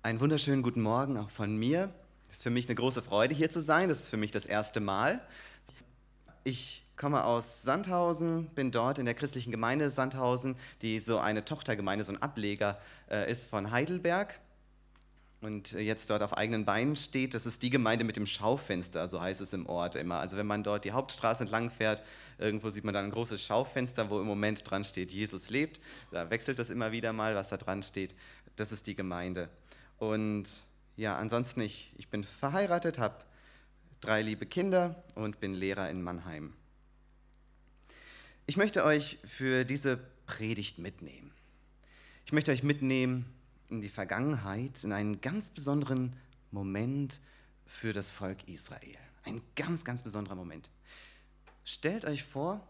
Einen wunderschönen guten Morgen auch von mir. Es ist für mich eine große Freude, hier zu sein. Das ist für mich das erste Mal. Ich komme aus Sandhausen, bin dort in der christlichen Gemeinde Sandhausen, die so eine Tochtergemeinde, so ein Ableger äh, ist von Heidelberg und jetzt dort auf eigenen Beinen steht. Das ist die Gemeinde mit dem Schaufenster, so heißt es im Ort immer. Also wenn man dort die Hauptstraße entlang fährt, irgendwo sieht man dann ein großes Schaufenster, wo im Moment dran steht, Jesus lebt. Da wechselt das immer wieder mal, was da dran steht. Das ist die Gemeinde. Und ja, ansonsten, ich, ich bin verheiratet, habe drei liebe Kinder und bin Lehrer in Mannheim. Ich möchte euch für diese Predigt mitnehmen. Ich möchte euch mitnehmen in die Vergangenheit, in einen ganz besonderen Moment für das Volk Israel. Ein ganz, ganz besonderer Moment. Stellt euch vor,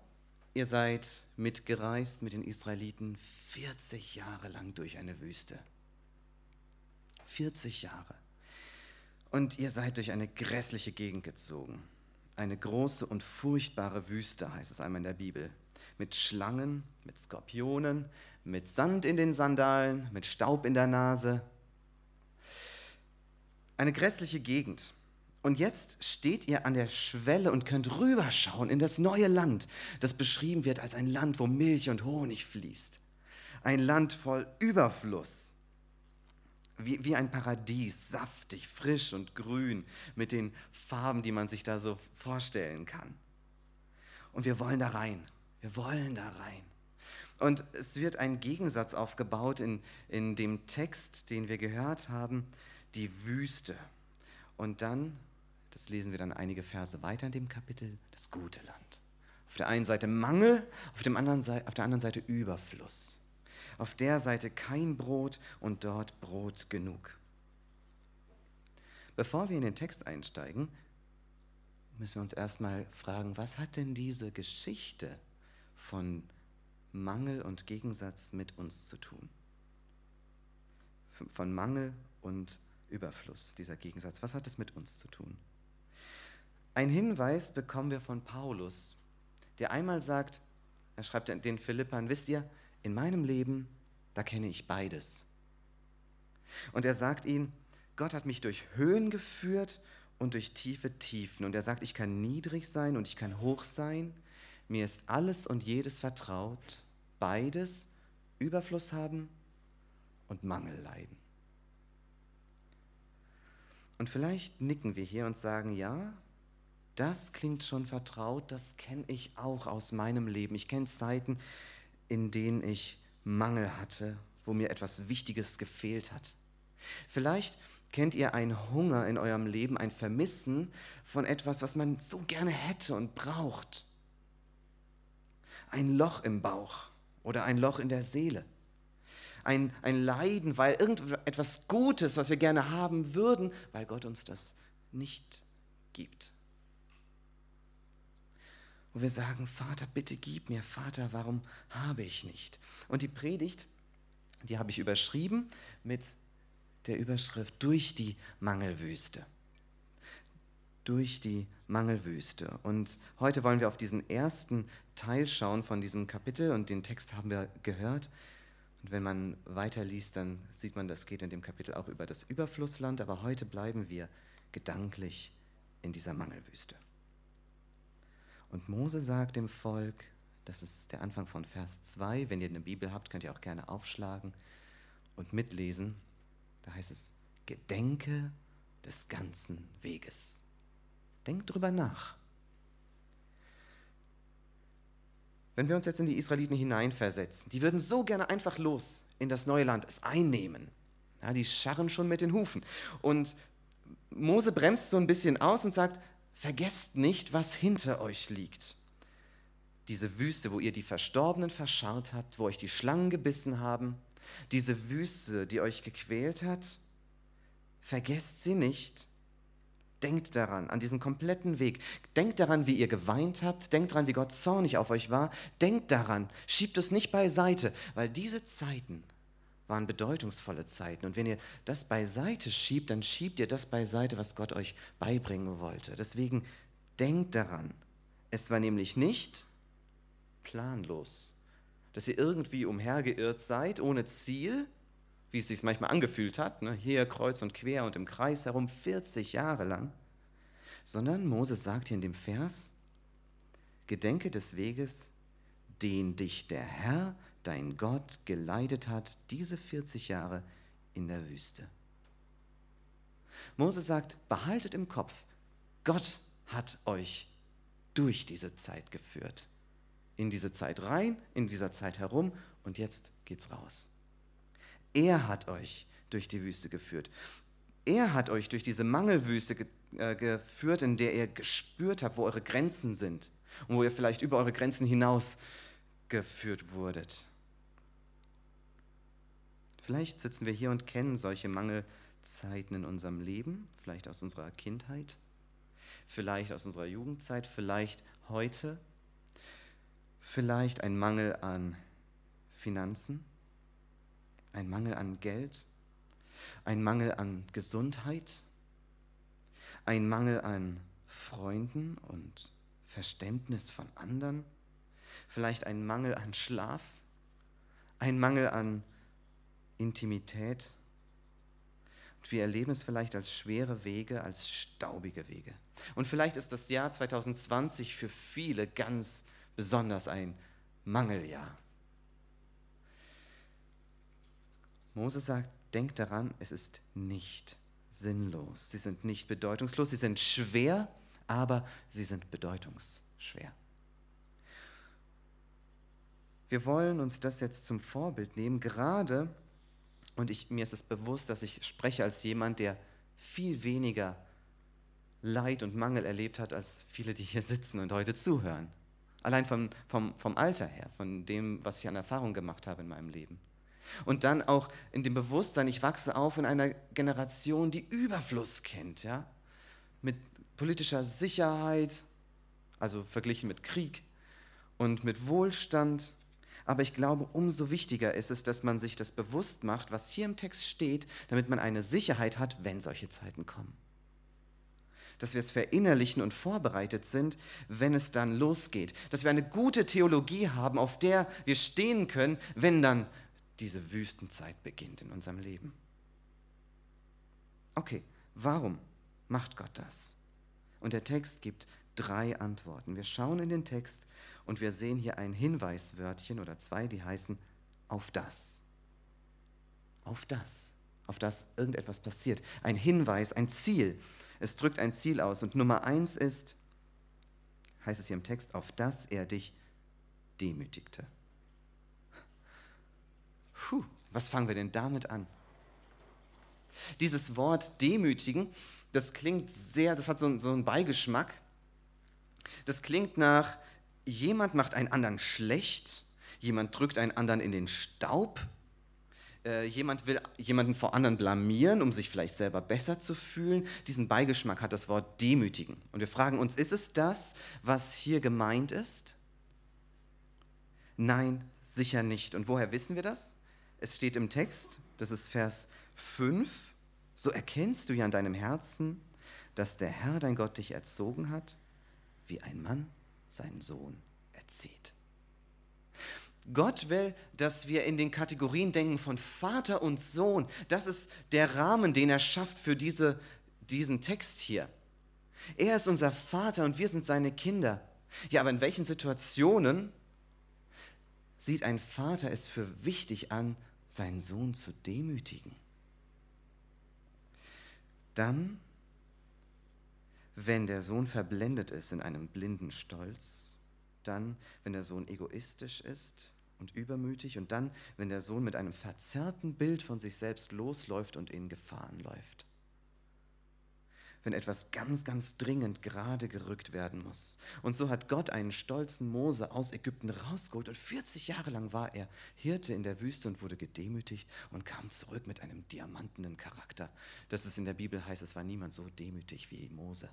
ihr seid mitgereist mit den Israeliten 40 Jahre lang durch eine Wüste. 40 Jahre. Und ihr seid durch eine grässliche Gegend gezogen. Eine große und furchtbare Wüste heißt es einmal in der Bibel. Mit Schlangen, mit Skorpionen, mit Sand in den Sandalen, mit Staub in der Nase. Eine grässliche Gegend. Und jetzt steht ihr an der Schwelle und könnt rüberschauen in das neue Land, das beschrieben wird als ein Land, wo Milch und Honig fließt. Ein Land voll Überfluss wie, wie ein Paradies, saftig, frisch und grün, mit den Farben, die man sich da so vorstellen kann. Und wir wollen da rein. Wir wollen da rein. Und es wird ein Gegensatz aufgebaut in, in dem Text, den wir gehört haben, die Wüste. Und dann, das lesen wir dann einige Verse weiter in dem Kapitel, das gute Land. Auf der einen Seite Mangel, auf, dem anderen, auf der anderen Seite Überfluss auf der Seite kein Brot und dort Brot genug. Bevor wir in den Text einsteigen, müssen wir uns erstmal fragen, was hat denn diese Geschichte von Mangel und Gegensatz mit uns zu tun? Von Mangel und Überfluss, dieser Gegensatz, was hat es mit uns zu tun? Ein Hinweis bekommen wir von Paulus, der einmal sagt, er schreibt den Philippern, wisst ihr, in meinem Leben, da kenne ich beides. Und er sagt ihnen, Gott hat mich durch Höhen geführt und durch tiefe Tiefen. Und er sagt, ich kann niedrig sein und ich kann hoch sein. Mir ist alles und jedes vertraut. Beides Überfluss haben und Mangel leiden. Und vielleicht nicken wir hier und sagen, ja, das klingt schon vertraut, das kenne ich auch aus meinem Leben. Ich kenne Zeiten, in denen ich Mangel hatte, wo mir etwas Wichtiges gefehlt hat. Vielleicht kennt ihr einen Hunger in eurem Leben, ein Vermissen von etwas, was man so gerne hätte und braucht. Ein Loch im Bauch oder ein Loch in der Seele. Ein, ein Leiden, weil irgendetwas Gutes, was wir gerne haben würden, weil Gott uns das nicht gibt wo wir sagen, Vater, bitte gib mir, Vater, warum habe ich nicht? Und die Predigt, die habe ich überschrieben mit der Überschrift durch die Mangelwüste. Durch die Mangelwüste. Und heute wollen wir auf diesen ersten Teil schauen von diesem Kapitel und den Text haben wir gehört. Und wenn man weiterliest, dann sieht man, das geht in dem Kapitel auch über das Überflussland, aber heute bleiben wir gedanklich in dieser Mangelwüste. Und Mose sagt dem Volk, das ist der Anfang von Vers 2, wenn ihr eine Bibel habt, könnt ihr auch gerne aufschlagen und mitlesen. Da heißt es, gedenke des ganzen Weges. Denkt drüber nach. Wenn wir uns jetzt in die Israeliten hineinversetzen, die würden so gerne einfach los in das neue Land, es einnehmen. Ja, die scharren schon mit den Hufen. Und Mose bremst so ein bisschen aus und sagt, Vergesst nicht, was hinter euch liegt. Diese Wüste, wo ihr die Verstorbenen verscharrt habt, wo euch die Schlangen gebissen haben, diese Wüste, die euch gequält hat, vergesst sie nicht. Denkt daran, an diesen kompletten Weg. Denkt daran, wie ihr geweint habt. Denkt daran, wie Gott zornig auf euch war. Denkt daran. Schiebt es nicht beiseite, weil diese Zeiten waren bedeutungsvolle Zeiten. Und wenn ihr das beiseite schiebt, dann schiebt ihr das beiseite, was Gott euch beibringen wollte. Deswegen denkt daran. Es war nämlich nicht planlos, dass ihr irgendwie umhergeirrt seid, ohne Ziel wie es sich manchmal angefühlt hat, ne? hier kreuz und quer und im Kreis herum 40 Jahre lang, sondern Moses sagt hier in dem Vers, Gedenke des Weges, den dich der Herr, dein Gott, geleitet hat, diese 40 Jahre in der Wüste. Moses sagt, behaltet im Kopf, Gott hat euch durch diese Zeit geführt. In diese Zeit rein, in dieser Zeit herum und jetzt geht's raus. Er hat euch durch die Wüste geführt. Er hat euch durch diese Mangelwüste ge äh, geführt, in der ihr gespürt habt, wo eure Grenzen sind und wo ihr vielleicht über eure Grenzen hinaus geführt wurdet. Vielleicht sitzen wir hier und kennen solche Mangelzeiten in unserem Leben, vielleicht aus unserer Kindheit, vielleicht aus unserer Jugendzeit, vielleicht heute, vielleicht ein Mangel an Finanzen, ein Mangel an Geld, ein Mangel an Gesundheit, ein Mangel an Freunden und Verständnis von anderen, vielleicht ein Mangel an Schlaf, ein Mangel an Intimität. Und wir erleben es vielleicht als schwere Wege, als staubige Wege. Und vielleicht ist das Jahr 2020 für viele ganz besonders ein Mangeljahr. Mose sagt, denkt daran, es ist nicht sinnlos. Sie sind nicht bedeutungslos, sie sind schwer, aber sie sind bedeutungsschwer. Wir wollen uns das jetzt zum Vorbild nehmen, gerade, und ich, mir ist es bewusst, dass ich spreche als jemand, der viel weniger Leid und Mangel erlebt hat, als viele, die hier sitzen und heute zuhören. Allein vom, vom, vom Alter her, von dem, was ich an Erfahrung gemacht habe in meinem Leben. Und dann auch in dem Bewusstsein, ich wachse auf in einer Generation, die Überfluss kennt, ja? mit politischer Sicherheit, also verglichen mit Krieg und mit Wohlstand. Aber ich glaube, umso wichtiger ist es, dass man sich das bewusst macht, was hier im Text steht, damit man eine Sicherheit hat, wenn solche Zeiten kommen. Dass wir es verinnerlichen und vorbereitet sind, wenn es dann losgeht. Dass wir eine gute Theologie haben, auf der wir stehen können, wenn dann diese Wüstenzeit beginnt in unserem Leben. Okay, warum macht Gott das? Und der Text gibt drei Antworten. Wir schauen in den Text und wir sehen hier ein Hinweiswörtchen oder zwei, die heißen auf das. Auf das. Auf das irgendetwas passiert. Ein Hinweis, ein Ziel. Es drückt ein Ziel aus. Und Nummer eins ist, heißt es hier im Text, auf das er dich demütigte. Puh, was fangen wir denn damit an? Dieses Wort demütigen, das klingt sehr, das hat so, so einen Beigeschmack. Das klingt nach, jemand macht einen anderen schlecht, jemand drückt einen anderen in den Staub, äh, jemand will jemanden vor anderen blamieren, um sich vielleicht selber besser zu fühlen. Diesen Beigeschmack hat das Wort demütigen. Und wir fragen uns, ist es das, was hier gemeint ist? Nein, sicher nicht. Und woher wissen wir das? Es steht im Text, das ist Vers 5, so erkennst du ja an deinem Herzen, dass der Herr dein Gott dich erzogen hat, wie ein Mann seinen Sohn erzieht. Gott will, dass wir in den Kategorien denken von Vater und Sohn. Das ist der Rahmen, den er schafft für diese, diesen Text hier. Er ist unser Vater und wir sind seine Kinder. Ja, aber in welchen Situationen sieht ein Vater es für wichtig an, seinen Sohn zu demütigen. Dann, wenn der Sohn verblendet ist in einem blinden Stolz, dann, wenn der Sohn egoistisch ist und übermütig und dann, wenn der Sohn mit einem verzerrten Bild von sich selbst losläuft und in Gefahren läuft wenn etwas ganz, ganz dringend gerade gerückt werden muss. Und so hat Gott einen stolzen Mose aus Ägypten rausgeholt und 40 Jahre lang war er Hirte in der Wüste und wurde gedemütigt und kam zurück mit einem diamantenen Charakter. Das ist in der Bibel heißt, es war niemand so demütig wie Mose.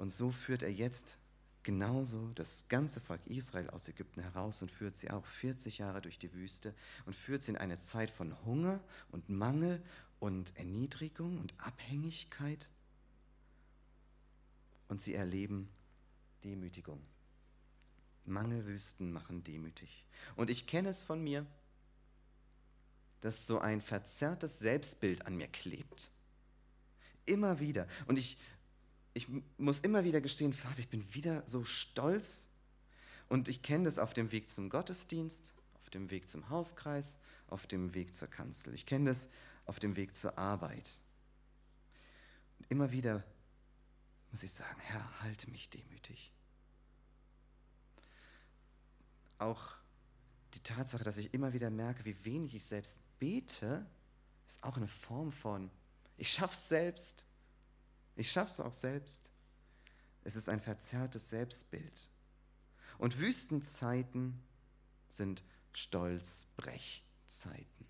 Und so führt er jetzt genauso das ganze Volk Israel aus Ägypten heraus und führt sie auch 40 Jahre durch die Wüste und führt sie in eine Zeit von Hunger und Mangel und Erniedrigung und Abhängigkeit und sie erleben Demütigung. Mangelwüsten machen demütig. Und ich kenne es von mir. dass so ein verzerrtes Selbstbild an mir klebt. Immer wieder. Und ich, ich muss immer wieder gestehen, Vater, ich bin wieder so stolz. Und ich kenne das auf dem Weg zum Gottesdienst, auf dem Weg zum Hauskreis, auf dem Weg zur Kanzel. Ich kenne das auf dem Weg zur Arbeit. Und immer wieder muss ich sagen, Herr, halte mich demütig. Auch die Tatsache, dass ich immer wieder merke, wie wenig ich selbst bete, ist auch eine Form von, ich schaff's selbst. Ich schaff's auch selbst. Es ist ein verzerrtes Selbstbild. Und Wüstenzeiten sind Stolzbrechzeiten.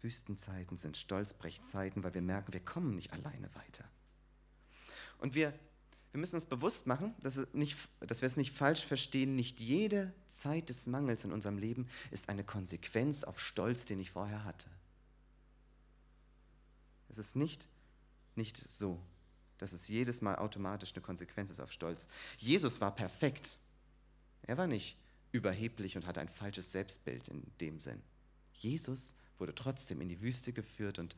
Wüstenzeiten sind Stolzbrechzeiten, weil wir merken, wir kommen nicht alleine weiter. Und wir, wir müssen uns bewusst machen, dass, nicht, dass wir es nicht falsch verstehen. Nicht jede Zeit des Mangels in unserem Leben ist eine Konsequenz auf Stolz, den ich vorher hatte. Es ist nicht, nicht so, dass es jedes Mal automatisch eine Konsequenz ist auf Stolz. Jesus war perfekt. Er war nicht überheblich und hatte ein falsches Selbstbild in dem Sinn. Jesus wurde trotzdem in die Wüste geführt und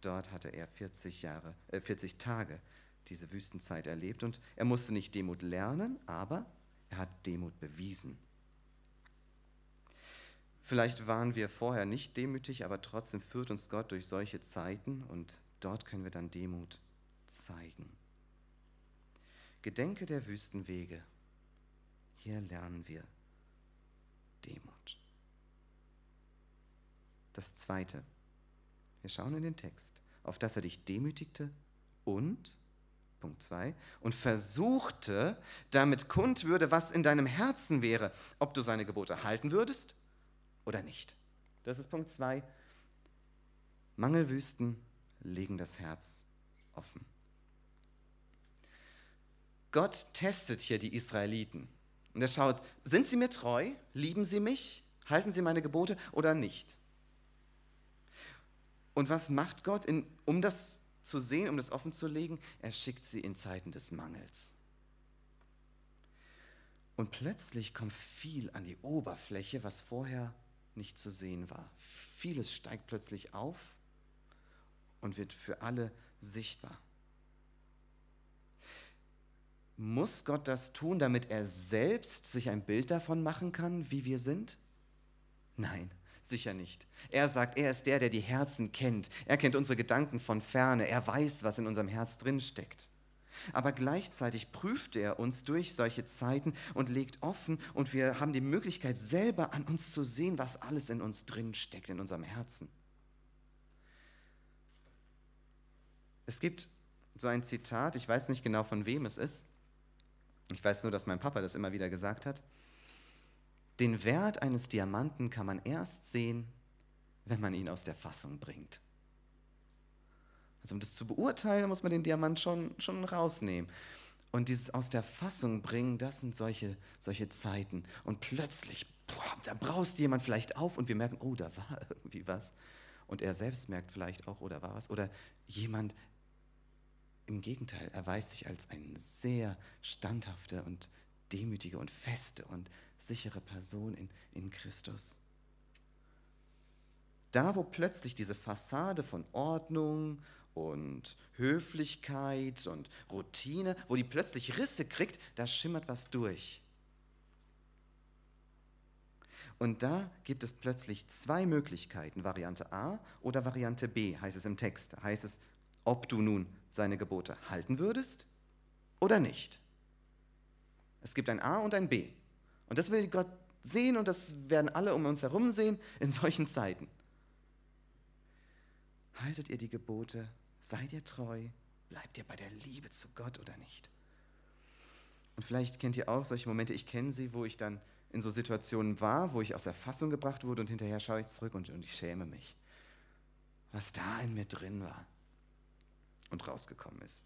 dort hatte er 40, Jahre, äh 40 Tage diese Wüstenzeit erlebt und er musste nicht Demut lernen, aber er hat Demut bewiesen. Vielleicht waren wir vorher nicht demütig, aber trotzdem führt uns Gott durch solche Zeiten und dort können wir dann Demut zeigen. Gedenke der Wüstenwege. Hier lernen wir Demut. Das Zweite. Wir schauen in den Text, auf das er dich demütigte und Punkt 2, und versuchte, damit kund würde, was in deinem Herzen wäre, ob du seine Gebote halten würdest oder nicht. Das ist Punkt 2. Mangelwüsten legen das Herz offen. Gott testet hier die Israeliten. Und er schaut, sind sie mir treu? Lieben sie mich? Halten sie meine Gebote oder nicht? Und was macht Gott, in, um das zu sehen, um das offen zu legen, er schickt sie in Zeiten des Mangels. Und plötzlich kommt viel an die Oberfläche, was vorher nicht zu sehen war. Vieles steigt plötzlich auf und wird für alle sichtbar. Muss Gott das tun, damit er selbst sich ein Bild davon machen kann, wie wir sind? Nein. Sicher nicht. Er sagt, er ist der, der die Herzen kennt. Er kennt unsere Gedanken von ferne. Er weiß, was in unserem Herz drin steckt. Aber gleichzeitig prüft er uns durch solche Zeiten und legt offen und wir haben die Möglichkeit selber an uns zu sehen, was alles in uns drin steckt, in unserem Herzen. Es gibt so ein Zitat, ich weiß nicht genau von wem es ist. Ich weiß nur, dass mein Papa das immer wieder gesagt hat. Den Wert eines Diamanten kann man erst sehen, wenn man ihn aus der Fassung bringt. Also um das zu beurteilen, muss man den Diamant schon, schon rausnehmen. Und dieses aus der Fassung bringen, das sind solche, solche Zeiten. Und plötzlich, boah, da braust jemand vielleicht auf und wir merken, oh, da war irgendwie was. Und er selbst merkt vielleicht auch, oh, da war was. Oder jemand, im Gegenteil, erweist sich als ein sehr standhafter und demütiger und feste und sichere Person in, in Christus. Da, wo plötzlich diese Fassade von Ordnung und Höflichkeit und Routine, wo die plötzlich Risse kriegt, da schimmert was durch. Und da gibt es plötzlich zwei Möglichkeiten, Variante A oder Variante B, heißt es im Text. Da heißt es, ob du nun seine Gebote halten würdest oder nicht. Es gibt ein A und ein B. Und das will Gott sehen und das werden alle um uns herum sehen in solchen Zeiten. Haltet ihr die Gebote? Seid ihr treu? Bleibt ihr bei der Liebe zu Gott oder nicht? Und vielleicht kennt ihr auch solche Momente, ich kenne sie, wo ich dann in so Situationen war, wo ich aus der Fassung gebracht wurde und hinterher schaue ich zurück und, und ich schäme mich, was da in mir drin war und rausgekommen ist.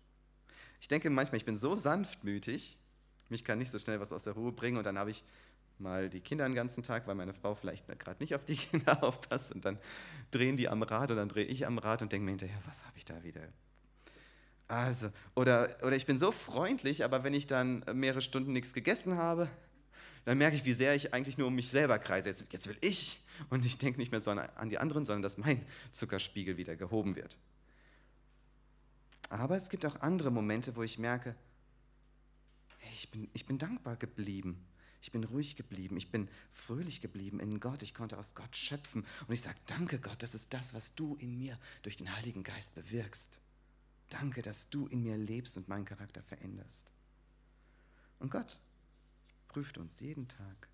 Ich denke manchmal, ich bin so sanftmütig, mich kann nicht so schnell was aus der Ruhe bringen und dann habe ich mal die Kinder den ganzen Tag, weil meine Frau vielleicht gerade nicht auf die Kinder aufpasst und dann drehen die am Rad und dann drehe ich am Rad und denke mir hinterher, was habe ich da wieder? Also, oder, oder ich bin so freundlich, aber wenn ich dann mehrere Stunden nichts gegessen habe, dann merke ich, wie sehr ich eigentlich nur um mich selber kreise. Jetzt, jetzt will ich. Und ich denke nicht mehr so an die anderen, sondern dass mein Zuckerspiegel wieder gehoben wird. Aber es gibt auch andere Momente, wo ich merke, ich, bin, ich bin dankbar geblieben. Ich bin ruhig geblieben. Ich bin fröhlich geblieben in Gott. Ich konnte aus Gott schöpfen. Und ich sage, danke Gott, das ist das, was du in mir durch den Heiligen Geist bewirkst. Danke, dass du in mir lebst und meinen Charakter veränderst. Und Gott prüft uns jeden Tag.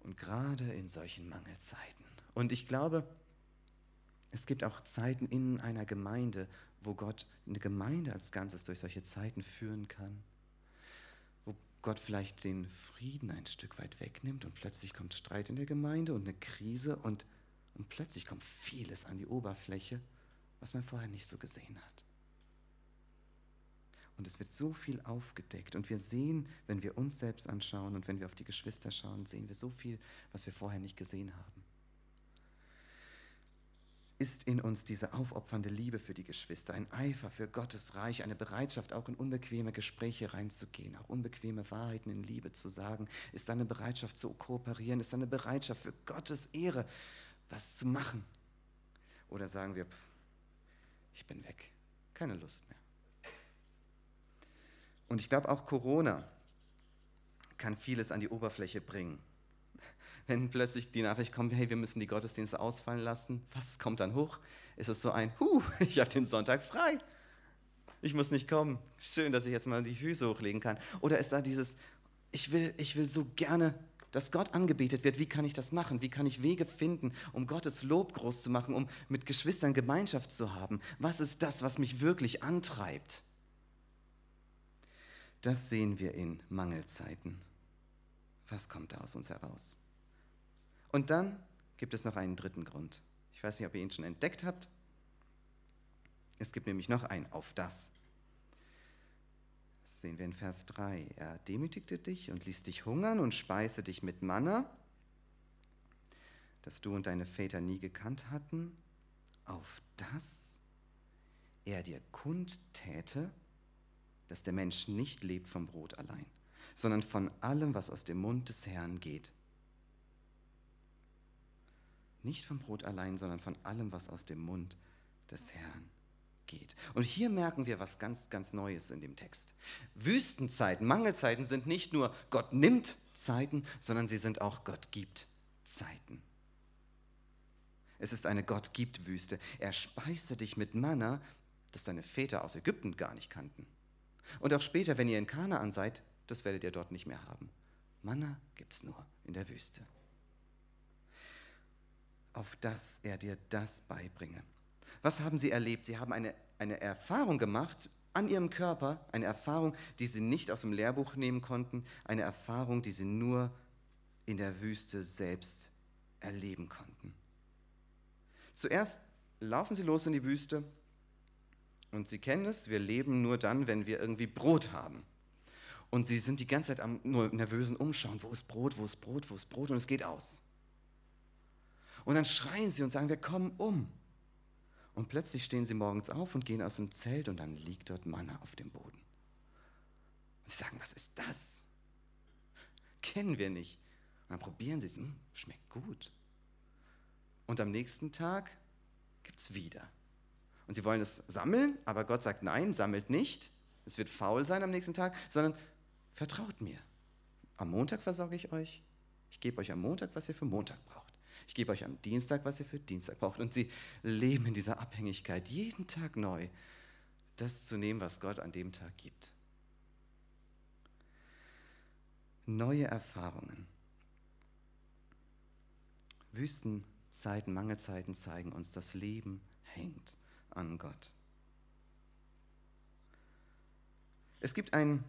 Und gerade in solchen Mangelzeiten. Und ich glaube, es gibt auch Zeiten in einer Gemeinde, wo Gott eine Gemeinde als Ganzes durch solche Zeiten führen kann. Wo Gott vielleicht den Frieden ein Stück weit wegnimmt und plötzlich kommt Streit in der Gemeinde und eine Krise und, und plötzlich kommt vieles an die Oberfläche, was man vorher nicht so gesehen hat. Und es wird so viel aufgedeckt. Und wir sehen, wenn wir uns selbst anschauen und wenn wir auf die Geschwister schauen, sehen wir so viel, was wir vorher nicht gesehen haben ist in uns diese aufopfernde Liebe für die Geschwister, ein Eifer für Gottes Reich, eine Bereitschaft, auch in unbequeme Gespräche reinzugehen, auch unbequeme Wahrheiten in Liebe zu sagen, ist eine Bereitschaft zu kooperieren, ist eine Bereitschaft für Gottes Ehre, was zu machen. Oder sagen wir, pff, ich bin weg, keine Lust mehr. Und ich glaube, auch Corona kann vieles an die Oberfläche bringen wenn plötzlich die Nachricht kommt, hey, wir müssen die Gottesdienste ausfallen lassen, was kommt dann hoch? Ist es so ein, huh, ich habe den Sonntag frei. Ich muss nicht kommen. Schön, dass ich jetzt mal die Füße hochlegen kann. Oder ist da dieses, ich will, ich will so gerne, dass Gott angebetet wird. Wie kann ich das machen? Wie kann ich Wege finden, um Gottes Lob groß zu machen, um mit Geschwistern Gemeinschaft zu haben? Was ist das, was mich wirklich antreibt? Das sehen wir in Mangelzeiten. Was kommt da aus uns heraus? Und dann gibt es noch einen dritten Grund. Ich weiß nicht, ob ihr ihn schon entdeckt habt. Es gibt nämlich noch einen auf das. Das sehen wir in Vers 3. Er demütigte dich und ließ dich hungern und speise dich mit Manna, das du und deine Väter nie gekannt hatten, auf das er dir kundtäte, dass der Mensch nicht lebt vom Brot allein, sondern von allem, was aus dem Mund des Herrn geht. Nicht vom Brot allein, sondern von allem, was aus dem Mund des Herrn geht. Und hier merken wir was ganz, ganz Neues in dem Text. Wüstenzeiten, Mangelzeiten sind nicht nur Gott nimmt Zeiten, sondern sie sind auch Gott gibt Zeiten. Es ist eine Gott gibt Wüste. Er speiste dich mit Manna, das deine Väter aus Ägypten gar nicht kannten. Und auch später, wenn ihr in Kanaan seid, das werdet ihr dort nicht mehr haben. Manna gibt es nur in der Wüste auf dass er dir das beibringe. Was haben sie erlebt? Sie haben eine, eine Erfahrung gemacht an ihrem Körper, eine Erfahrung, die sie nicht aus dem Lehrbuch nehmen konnten, eine Erfahrung, die sie nur in der Wüste selbst erleben konnten. Zuerst laufen sie los in die Wüste und sie kennen es, wir leben nur dann, wenn wir irgendwie Brot haben. Und sie sind die ganze Zeit am nur nervösen Umschauen, wo ist Brot, wo ist Brot, wo ist Brot und es geht aus. Und dann schreien sie und sagen, wir kommen um. Und plötzlich stehen sie morgens auf und gehen aus dem Zelt und dann liegt dort Manna auf dem Boden. Und sie sagen, was ist das? Kennen wir nicht. Und dann probieren sie es, hm, schmeckt gut. Und am nächsten Tag gibt es wieder. Und sie wollen es sammeln, aber Gott sagt, nein, sammelt nicht. Es wird faul sein am nächsten Tag, sondern vertraut mir. Am Montag versorge ich euch. Ich gebe euch am Montag, was ihr für Montag braucht. Ich gebe euch am Dienstag, was ihr für Dienstag braucht. Und sie leben in dieser Abhängigkeit, jeden Tag neu, das zu nehmen, was Gott an dem Tag gibt. Neue Erfahrungen. Wüstenzeiten, Mangelzeiten zeigen uns, das Leben hängt an Gott. Es gibt einen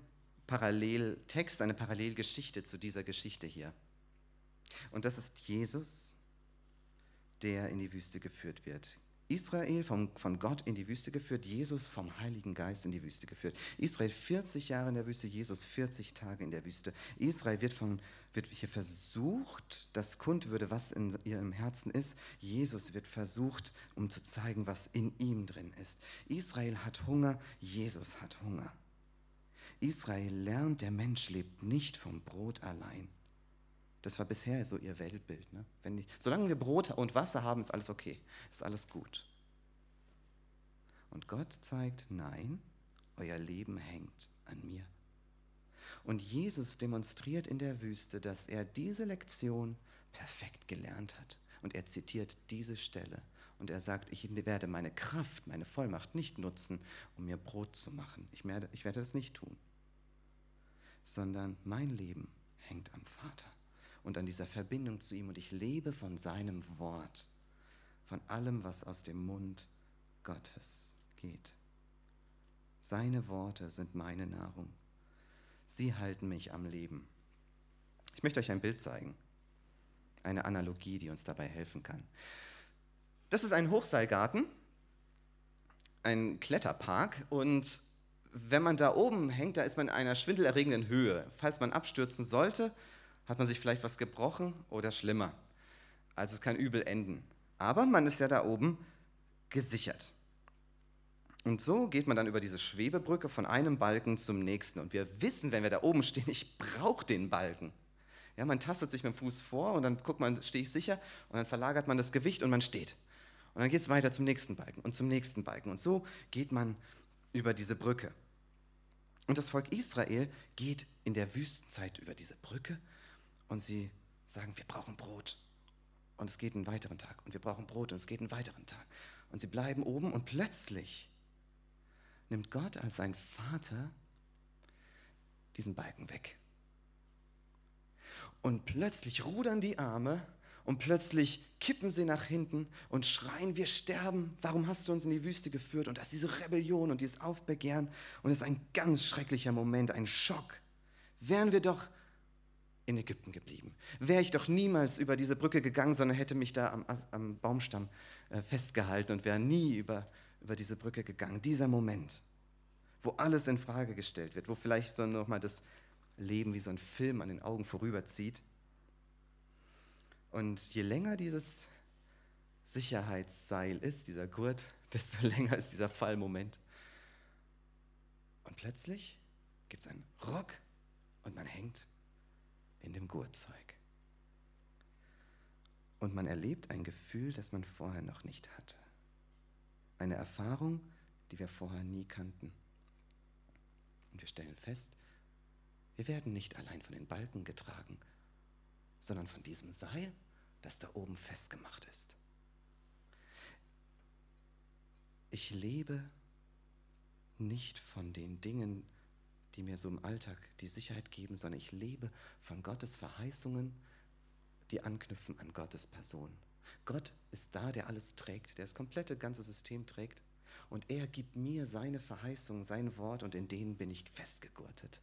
Paralleltext, eine Parallelgeschichte zu dieser Geschichte hier. Und das ist Jesus, der in die Wüste geführt wird. Israel vom, von Gott in die Wüste geführt, Jesus vom Heiligen Geist in die Wüste geführt. Israel 40 Jahre in der Wüste, Jesus 40 Tage in der Wüste. Israel wird, von, wird hier versucht, dass kund würde, was in ihrem Herzen ist. Jesus wird versucht, um zu zeigen, was in ihm drin ist. Israel hat Hunger, Jesus hat Hunger. Israel lernt, der Mensch lebt nicht vom Brot allein. Das war bisher so ihr Weltbild. Ne? Wenn die, solange wir Brot und Wasser haben, ist alles okay, ist alles gut. Und Gott zeigt, nein, euer Leben hängt an mir. Und Jesus demonstriert in der Wüste, dass er diese Lektion perfekt gelernt hat. Und er zitiert diese Stelle. Und er sagt, ich werde meine Kraft, meine Vollmacht nicht nutzen, um mir Brot zu machen. Ich werde, ich werde das nicht tun. Sondern mein Leben hängt am Vater und an dieser Verbindung zu ihm. Und ich lebe von seinem Wort, von allem, was aus dem Mund Gottes geht. Seine Worte sind meine Nahrung. Sie halten mich am Leben. Ich möchte euch ein Bild zeigen, eine Analogie, die uns dabei helfen kann. Das ist ein Hochseilgarten, ein Kletterpark und wenn man da oben hängt, da ist man in einer schwindelerregenden Höhe. Falls man abstürzen sollte, hat man sich vielleicht was gebrochen oder schlimmer. Also es kann übel enden. Aber man ist ja da oben gesichert. Und so geht man dann über diese Schwebebrücke von einem Balken zum nächsten. Und wir wissen, wenn wir da oben stehen, ich brauche den Balken. Ja, man tastet sich mit dem Fuß vor und dann guckt man, stehe ich sicher und dann verlagert man das Gewicht und man steht. Und dann geht es weiter zum nächsten Balken und zum nächsten Balken. Und so geht man über diese Brücke. Und das Volk Israel geht in der Wüstenzeit über diese Brücke und sie sagen, wir brauchen Brot. Und es geht einen weiteren Tag. Und wir brauchen Brot und es geht einen weiteren Tag. Und sie bleiben oben und plötzlich nimmt Gott als sein Vater diesen Balken weg. Und plötzlich rudern die Arme und plötzlich kippen sie nach hinten und schreien, wir sterben, warum hast du uns in die Wüste geführt? Und da ist diese Rebellion und dieses Aufbegehren und es ist ein ganz schrecklicher Moment, ein Schock. Wären wir doch in Ägypten geblieben. Wäre ich doch niemals über diese Brücke gegangen, sondern hätte mich da am, am Baumstamm äh, festgehalten und wäre nie über, über diese Brücke gegangen. Dieser Moment, wo alles in Frage gestellt wird, wo vielleicht so nochmal das Leben wie so ein Film an den Augen vorüberzieht. Und je länger dieses Sicherheitsseil ist, dieser Gurt, desto länger ist dieser Fallmoment. Und plötzlich gibt es einen hängt in dem Gurtzeug. Und man erlebt ein Gefühl, das man vorher noch nicht hatte. Eine Erfahrung, die wir vorher nie kannten. Und wir stellen fest, wir werden nicht allein von den Balken getragen, sondern von diesem Seil, das da oben festgemacht ist. Ich lebe nicht von den Dingen, die mir so im Alltag die Sicherheit geben, sondern ich lebe von Gottes Verheißungen, die anknüpfen an Gottes Person. Gott ist da, der alles trägt, der das komplette ganze System trägt. Und er gibt mir seine Verheißungen, sein Wort und in denen bin ich festgegurtet.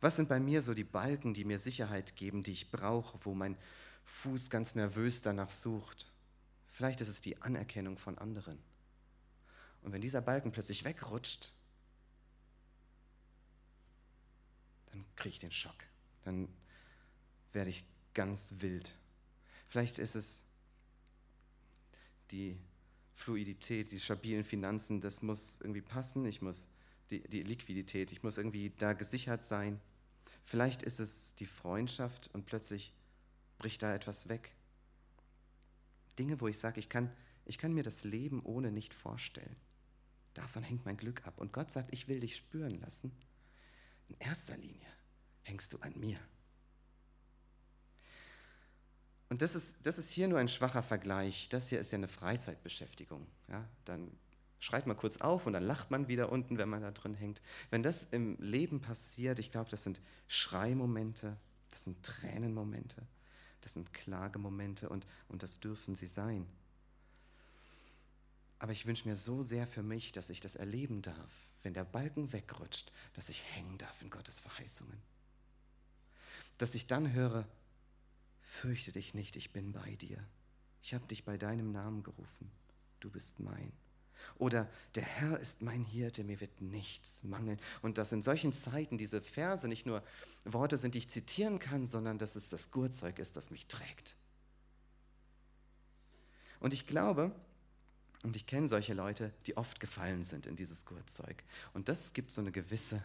Was sind bei mir so die Balken, die mir Sicherheit geben, die ich brauche, wo mein Fuß ganz nervös danach sucht? Vielleicht ist es die Anerkennung von anderen. Und wenn dieser Balken plötzlich wegrutscht, kriege ich den Schock. Dann werde ich ganz wild. Vielleicht ist es die Fluidität, die stabilen Finanzen, das muss irgendwie passen. Ich muss die, die Liquidität, ich muss irgendwie da gesichert sein. Vielleicht ist es die Freundschaft und plötzlich bricht da etwas weg. Dinge, wo ich sage, ich kann, ich kann mir das Leben ohne nicht vorstellen. Davon hängt mein Glück ab. Und Gott sagt, ich will dich spüren lassen. In erster Linie hängst du an mir. Und das ist, das ist hier nur ein schwacher Vergleich. Das hier ist ja eine Freizeitbeschäftigung. Ja, dann schreit man kurz auf und dann lacht man wieder unten, wenn man da drin hängt. Wenn das im Leben passiert, ich glaube, das sind Schreimomente, das sind Tränenmomente, das sind Klagemomente und, und das dürfen sie sein. Aber ich wünsche mir so sehr für mich, dass ich das erleben darf, wenn der Balken wegrutscht, dass ich hängen darf in Gottes Verheißungen. Dass ich dann höre, fürchte dich nicht, ich bin bei dir. Ich habe dich bei deinem Namen gerufen, du bist mein. Oder der Herr ist mein Hirte, mir wird nichts mangeln. Und dass in solchen Zeiten diese Verse nicht nur Worte sind, die ich zitieren kann, sondern dass es das Gurzeug ist, das mich trägt. Und ich glaube, Und ich kenne solche Leute, die oft gefallen sind in dieses Gurtzeug. Und das gibt so eine gewisse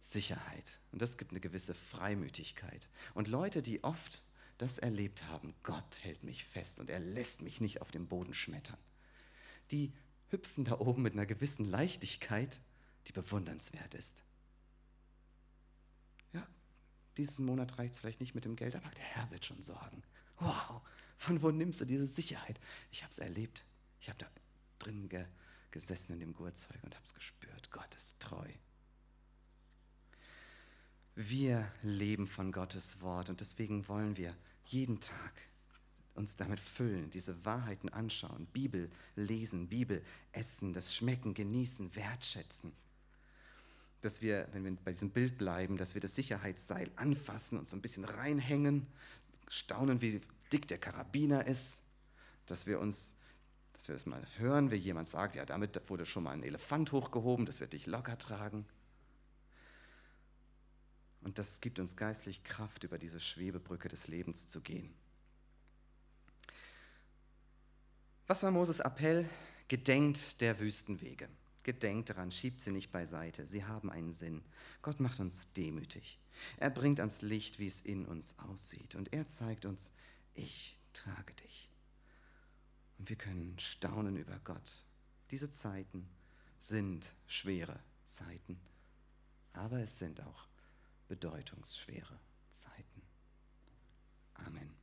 Sicherheit. Und das gibt eine gewisse Freimütigkeit. Und Leute, die oft das erlebt haben, Gott hält mich fest und er lässt mich nicht auf dem Boden schmettern, die hüpfen da oben mit einer gewissen Leichtigkeit, die bewundernswert ist. Ja, diesen Monat reicht es vielleicht nicht mit dem Geld, aber der Herr wird schon sorgen. Wow, von wo nimmst du diese Sicherheit? Ich habe es erlebt. Ich habe da drin ge gesessen in dem Gurtzeug und habe es gespürt. Gott ist treu. Wir leben von Gottes Wort und deswegen wollen wir jeden Tag uns damit füllen, diese Wahrheiten anschauen, Bibel lesen, Bibel essen, das Schmecken, genießen, wertschätzen. Dass wir, wenn wir bei diesem Bild bleiben, dass wir das Sicherheitsseil anfassen und so ein bisschen reinhängen, staunen, wie dick der Karabiner ist, dass wir uns dass wir das mal hören, wie jemand sagt, ja, damit wurde schon mal ein Elefant hochgehoben, das wird dich locker tragen. Und das gibt uns geistlich Kraft, über diese Schwebebrücke des Lebens zu gehen. Was war Moses Appell? Gedenkt der Wüstenwege. Gedenkt daran, schiebt sie nicht beiseite. Sie haben einen Sinn. Gott macht uns demütig. Er bringt ans Licht, wie es in uns aussieht. Und er zeigt uns, ich trage dich. Und wir können staunen über Gott. Diese Zeiten sind schwere Zeiten, aber es sind auch bedeutungsschwere Zeiten. Amen.